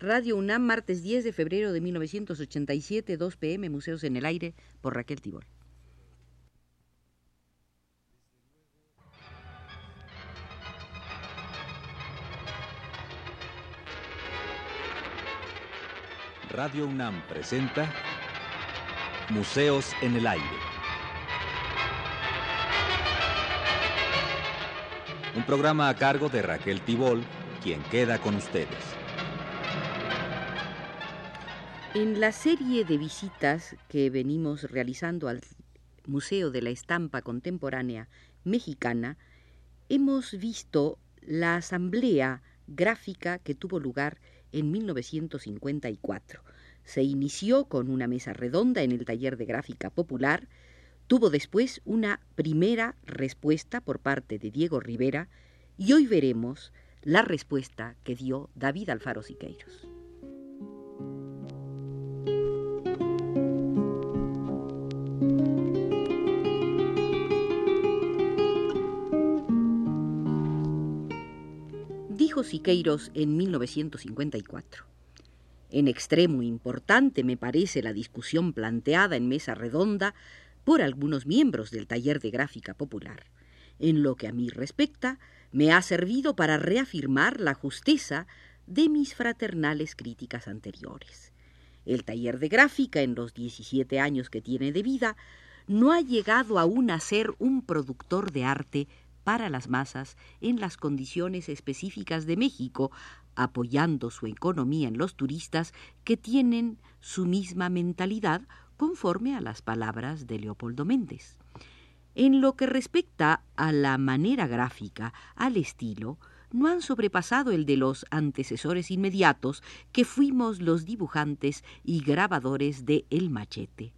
Radio UNAM, martes 10 de febrero de 1987, 2 pm, Museos en el Aire, por Raquel Tibol. Radio UNAM presenta Museos en el Aire. Un programa a cargo de Raquel Tibol, quien queda con ustedes. En la serie de visitas que venimos realizando al Museo de la Estampa Contemporánea Mexicana, hemos visto la asamblea gráfica que tuvo lugar en 1954. Se inició con una mesa redonda en el taller de gráfica popular, tuvo después una primera respuesta por parte de Diego Rivera y hoy veremos la respuesta que dio David Alfaro Siqueiros. Dijo Siqueiros en 1954. En extremo importante me parece la discusión planteada en mesa redonda por algunos miembros del taller de gráfica popular. En lo que a mí respecta, me ha servido para reafirmar la justeza de mis fraternales críticas anteriores. El taller de gráfica, en los 17 años que tiene de vida, no ha llegado aún a ser un productor de arte para las masas en las condiciones específicas de México, apoyando su economía en los turistas que tienen su misma mentalidad conforme a las palabras de Leopoldo Méndez. En lo que respecta a la manera gráfica, al estilo, no han sobrepasado el de los antecesores inmediatos que fuimos los dibujantes y grabadores de El Machete.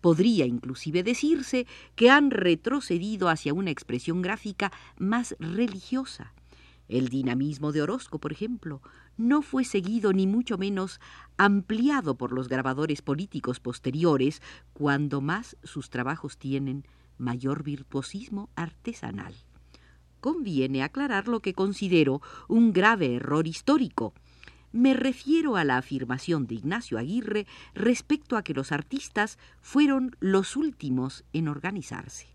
Podría inclusive decirse que han retrocedido hacia una expresión gráfica más religiosa. El dinamismo de Orozco, por ejemplo, no fue seguido ni mucho menos ampliado por los grabadores políticos posteriores, cuando más sus trabajos tienen mayor virtuosismo artesanal. Conviene aclarar lo que considero un grave error histórico. Me refiero a la afirmación de Ignacio Aguirre respecto a que los artistas fueron los últimos en organizarse.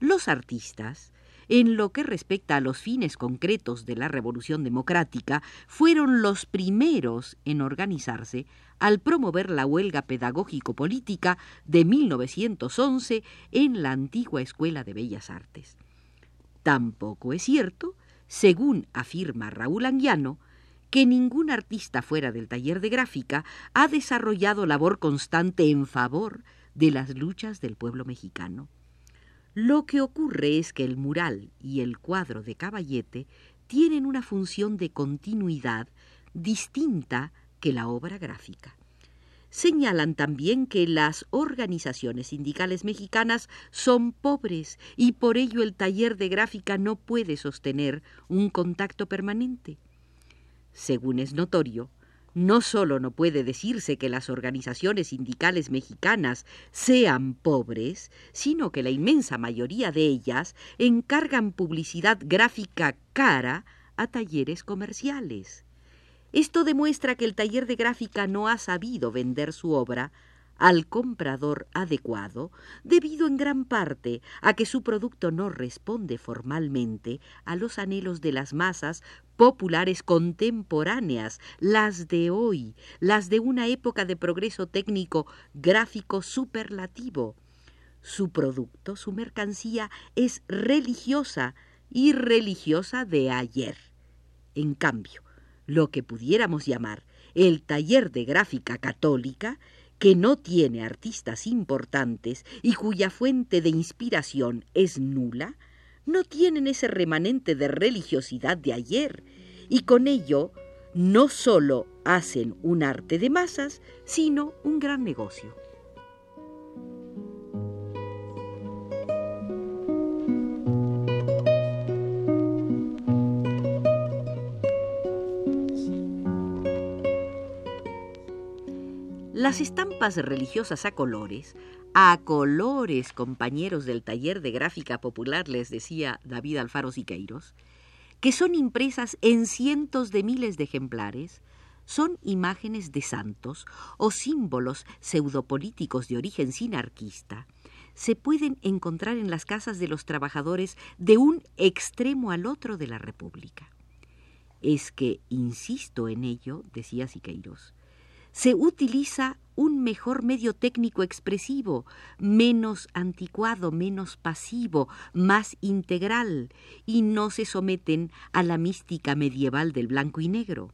Los artistas, en lo que respecta a los fines concretos de la Revolución Democrática, fueron los primeros en organizarse al promover la huelga pedagógico-política de 1911 en la antigua Escuela de Bellas Artes. Tampoco es cierto, según afirma Raúl Anguiano, que ningún artista fuera del taller de gráfica ha desarrollado labor constante en favor de las luchas del pueblo mexicano. Lo que ocurre es que el mural y el cuadro de Caballete tienen una función de continuidad distinta que la obra gráfica. Señalan también que las organizaciones sindicales mexicanas son pobres y por ello el taller de gráfica no puede sostener un contacto permanente. Según es notorio, no solo no puede decirse que las organizaciones sindicales mexicanas sean pobres, sino que la inmensa mayoría de ellas encargan publicidad gráfica cara a talleres comerciales. Esto demuestra que el taller de gráfica no ha sabido vender su obra al comprador adecuado, debido en gran parte a que su producto no responde formalmente a los anhelos de las masas populares contemporáneas, las de hoy, las de una época de progreso técnico gráfico superlativo. Su producto, su mercancía, es religiosa y religiosa de ayer. En cambio, lo que pudiéramos llamar el taller de gráfica católica, que no tiene artistas importantes y cuya fuente de inspiración es nula, no tienen ese remanente de religiosidad de ayer, y con ello no sólo hacen un arte de masas, sino un gran negocio. Las estampas religiosas a colores, a colores compañeros del taller de gráfica popular, les decía David Alfaro Siqueiros, que son impresas en cientos de miles de ejemplares, son imágenes de santos o símbolos pseudopolíticos de origen sinarquista, se pueden encontrar en las casas de los trabajadores de un extremo al otro de la República. Es que, insisto en ello, decía Siqueiros, se utiliza un mejor medio técnico expresivo, menos anticuado, menos pasivo, más integral, y no se someten a la mística medieval del blanco y negro.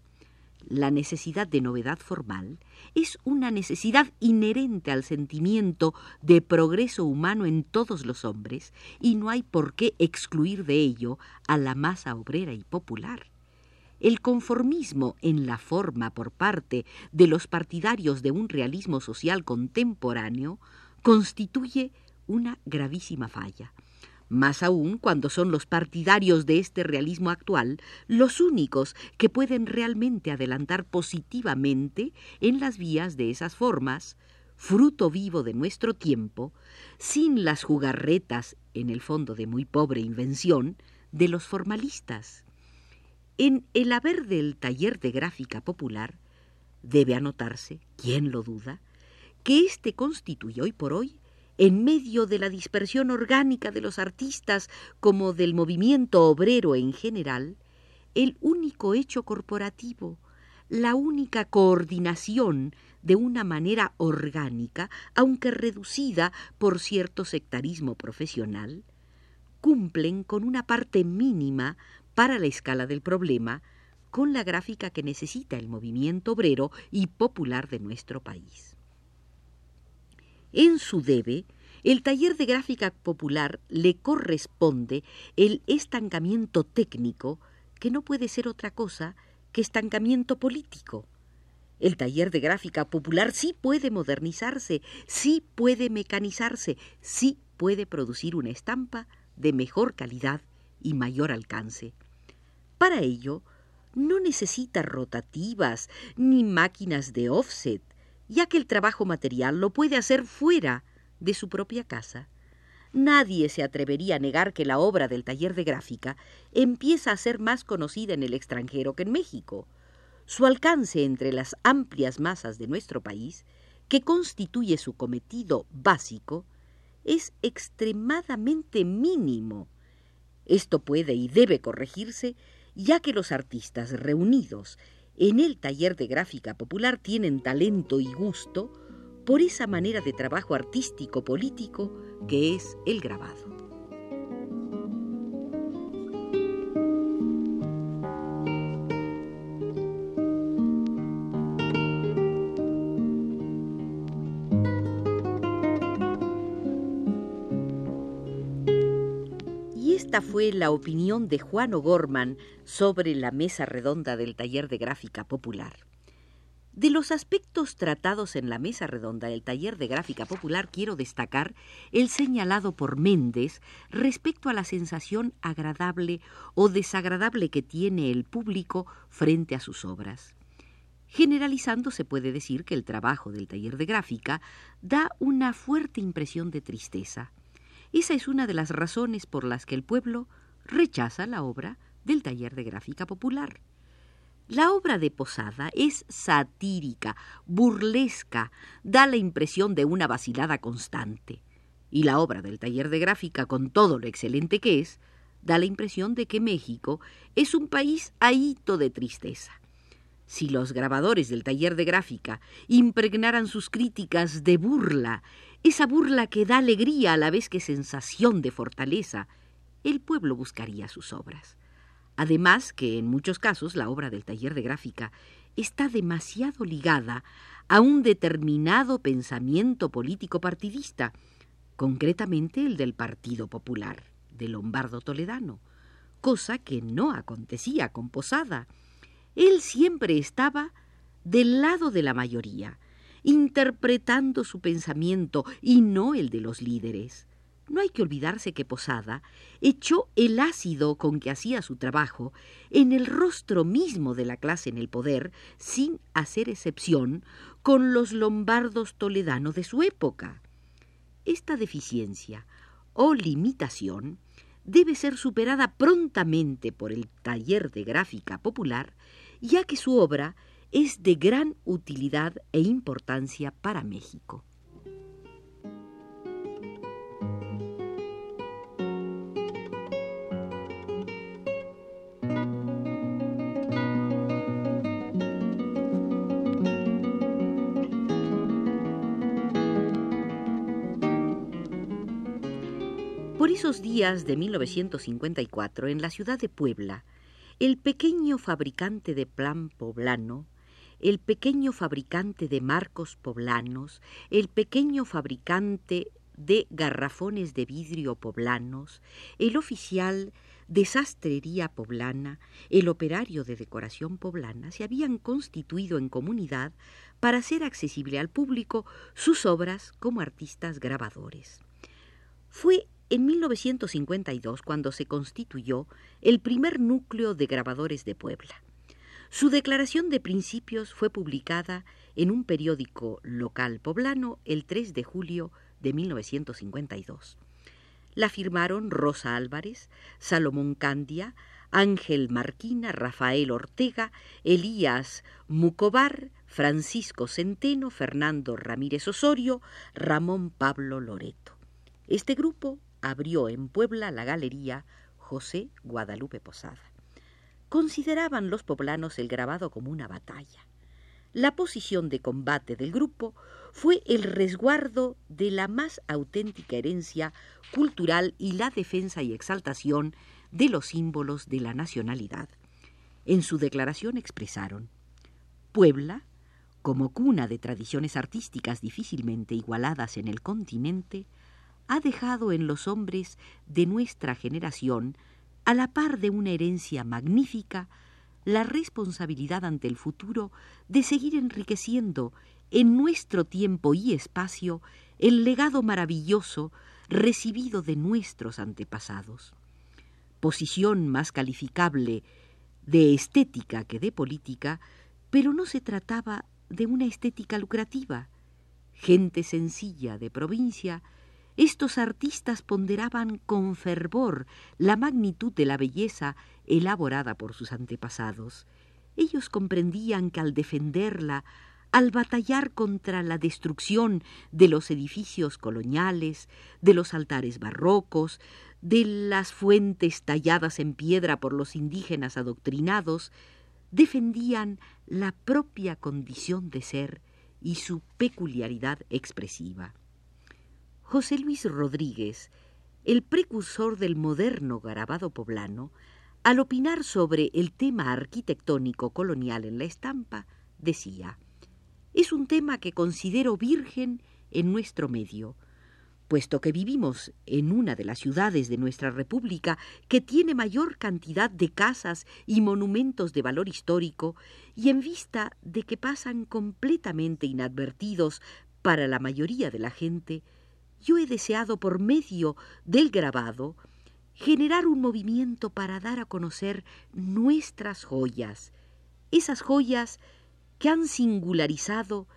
La necesidad de novedad formal es una necesidad inherente al sentimiento de progreso humano en todos los hombres y no hay por qué excluir de ello a la masa obrera y popular. El conformismo en la forma por parte de los partidarios de un realismo social contemporáneo constituye una gravísima falla más aún cuando son los partidarios de este realismo actual los únicos que pueden realmente adelantar positivamente en las vías de esas formas, fruto vivo de nuestro tiempo, sin las jugarretas, en el fondo de muy pobre invención, de los formalistas. En el haber del taller de gráfica popular, debe anotarse, ¿quién lo duda?, que éste constituye hoy por hoy en medio de la dispersión orgánica de los artistas como del movimiento obrero en general, el único hecho corporativo, la única coordinación de una manera orgánica, aunque reducida por cierto sectarismo profesional, cumplen con una parte mínima para la escala del problema con la gráfica que necesita el movimiento obrero y popular de nuestro país. En su debe, el taller de gráfica popular le corresponde el estancamiento técnico, que no puede ser otra cosa que estancamiento político. El taller de gráfica popular sí puede modernizarse, sí puede mecanizarse, sí puede producir una estampa de mejor calidad y mayor alcance. Para ello, no necesita rotativas ni máquinas de offset, ya que el trabajo material lo puede hacer fuera de su propia casa. Nadie se atrevería a negar que la obra del taller de gráfica empieza a ser más conocida en el extranjero que en México. Su alcance entre las amplias masas de nuestro país, que constituye su cometido básico, es extremadamente mínimo. Esto puede y debe corregirse, ya que los artistas reunidos en el taller de gráfica popular tienen talento y gusto por esa manera de trabajo artístico político que es el grabado. Esta fue la opinión de Juan O'Gorman sobre la mesa redonda del taller de gráfica popular. De los aspectos tratados en la mesa redonda del taller de gráfica popular quiero destacar el señalado por Méndez respecto a la sensación agradable o desagradable que tiene el público frente a sus obras. Generalizando se puede decir que el trabajo del taller de gráfica da una fuerte impresión de tristeza. Esa es una de las razones por las que el pueblo rechaza la obra del taller de gráfica popular. La obra de Posada es satírica, burlesca, da la impresión de una vacilada constante. Y la obra del taller de gráfica, con todo lo excelente que es, da la impresión de que México es un país ahito de tristeza. Si los grabadores del taller de gráfica impregnaran sus críticas de burla, esa burla que da alegría a la vez que sensación de fortaleza, el pueblo buscaría sus obras. Además que en muchos casos la obra del taller de gráfica está demasiado ligada a un determinado pensamiento político partidista, concretamente el del Partido Popular, de Lombardo Toledano, cosa que no acontecía con Posada. Él siempre estaba del lado de la mayoría, interpretando su pensamiento y no el de los líderes. No hay que olvidarse que Posada echó el ácido con que hacía su trabajo en el rostro mismo de la clase en el poder, sin hacer excepción con los lombardos toledanos de su época. Esta deficiencia o limitación debe ser superada prontamente por el taller de gráfica popular, ya que su obra es de gran utilidad e importancia para México. Por esos días de 1954, en la ciudad de Puebla, el pequeño fabricante de plan poblano, el pequeño fabricante de marcos poblanos, el pequeño fabricante de garrafones de vidrio poblanos, el oficial de sastrería poblana, el operario de decoración poblana, se habían constituido en comunidad para hacer accesible al público sus obras como artistas grabadores. Fue en 1952 cuando se constituyó el primer núcleo de grabadores de Puebla. Su declaración de principios fue publicada en un periódico local poblano el 3 de julio de 1952. La firmaron Rosa Álvarez, Salomón Candia, Ángel Marquina, Rafael Ortega, Elías Mucobar, Francisco Centeno, Fernando Ramírez Osorio, Ramón Pablo Loreto. Este grupo abrió en Puebla la galería José Guadalupe Posada. Consideraban los poblanos el grabado como una batalla. La posición de combate del grupo fue el resguardo de la más auténtica herencia cultural y la defensa y exaltación de los símbolos de la nacionalidad. En su declaración expresaron Puebla, como cuna de tradiciones artísticas difícilmente igualadas en el continente, ha dejado en los hombres de nuestra generación, a la par de una herencia magnífica, la responsabilidad ante el futuro de seguir enriqueciendo en nuestro tiempo y espacio el legado maravilloso recibido de nuestros antepasados. Posición más calificable de estética que de política, pero no se trataba de una estética lucrativa. Gente sencilla de provincia estos artistas ponderaban con fervor la magnitud de la belleza elaborada por sus antepasados. Ellos comprendían que al defenderla, al batallar contra la destrucción de los edificios coloniales, de los altares barrocos, de las fuentes talladas en piedra por los indígenas adoctrinados, defendían la propia condición de ser y su peculiaridad expresiva. José Luis Rodríguez, el precursor del moderno grabado poblano, al opinar sobre el tema arquitectónico colonial en la estampa, decía, es un tema que considero virgen en nuestro medio, puesto que vivimos en una de las ciudades de nuestra República que tiene mayor cantidad de casas y monumentos de valor histórico, y en vista de que pasan completamente inadvertidos para la mayoría de la gente, yo he deseado por medio del grabado generar un movimiento para dar a conocer nuestras joyas, esas joyas que han singularizado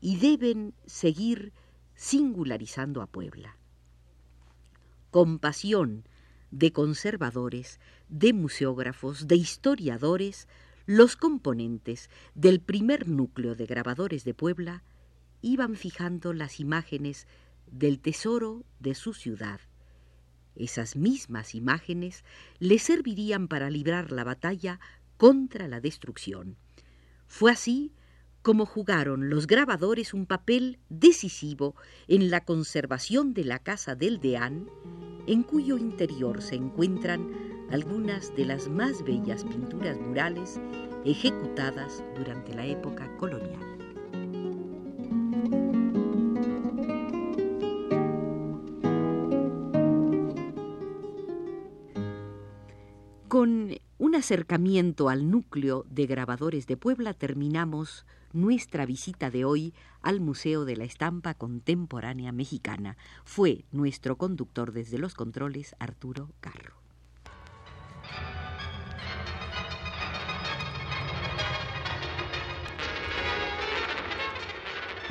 y deben seguir singularizando a Puebla. Compasión de conservadores, de museógrafos, de historiadores, los componentes del primer núcleo de grabadores de Puebla iban fijando las imágenes del tesoro de su ciudad. Esas mismas imágenes le servirían para librar la batalla contra la destrucción. Fue así como jugaron los grabadores un papel decisivo en la conservación de la casa del deán, en cuyo interior se encuentran algunas de las más bellas pinturas murales ejecutadas durante la época colonial. Con un acercamiento al núcleo de grabadores de Puebla terminamos nuestra visita de hoy al Museo de la Estampa Contemporánea Mexicana. Fue nuestro conductor desde los controles Arturo Carro.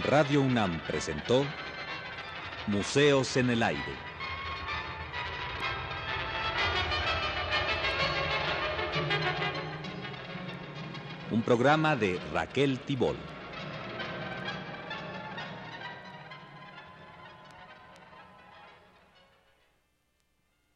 Radio UNAM presentó Museos en el Aire. Un programa de Raquel Tibol.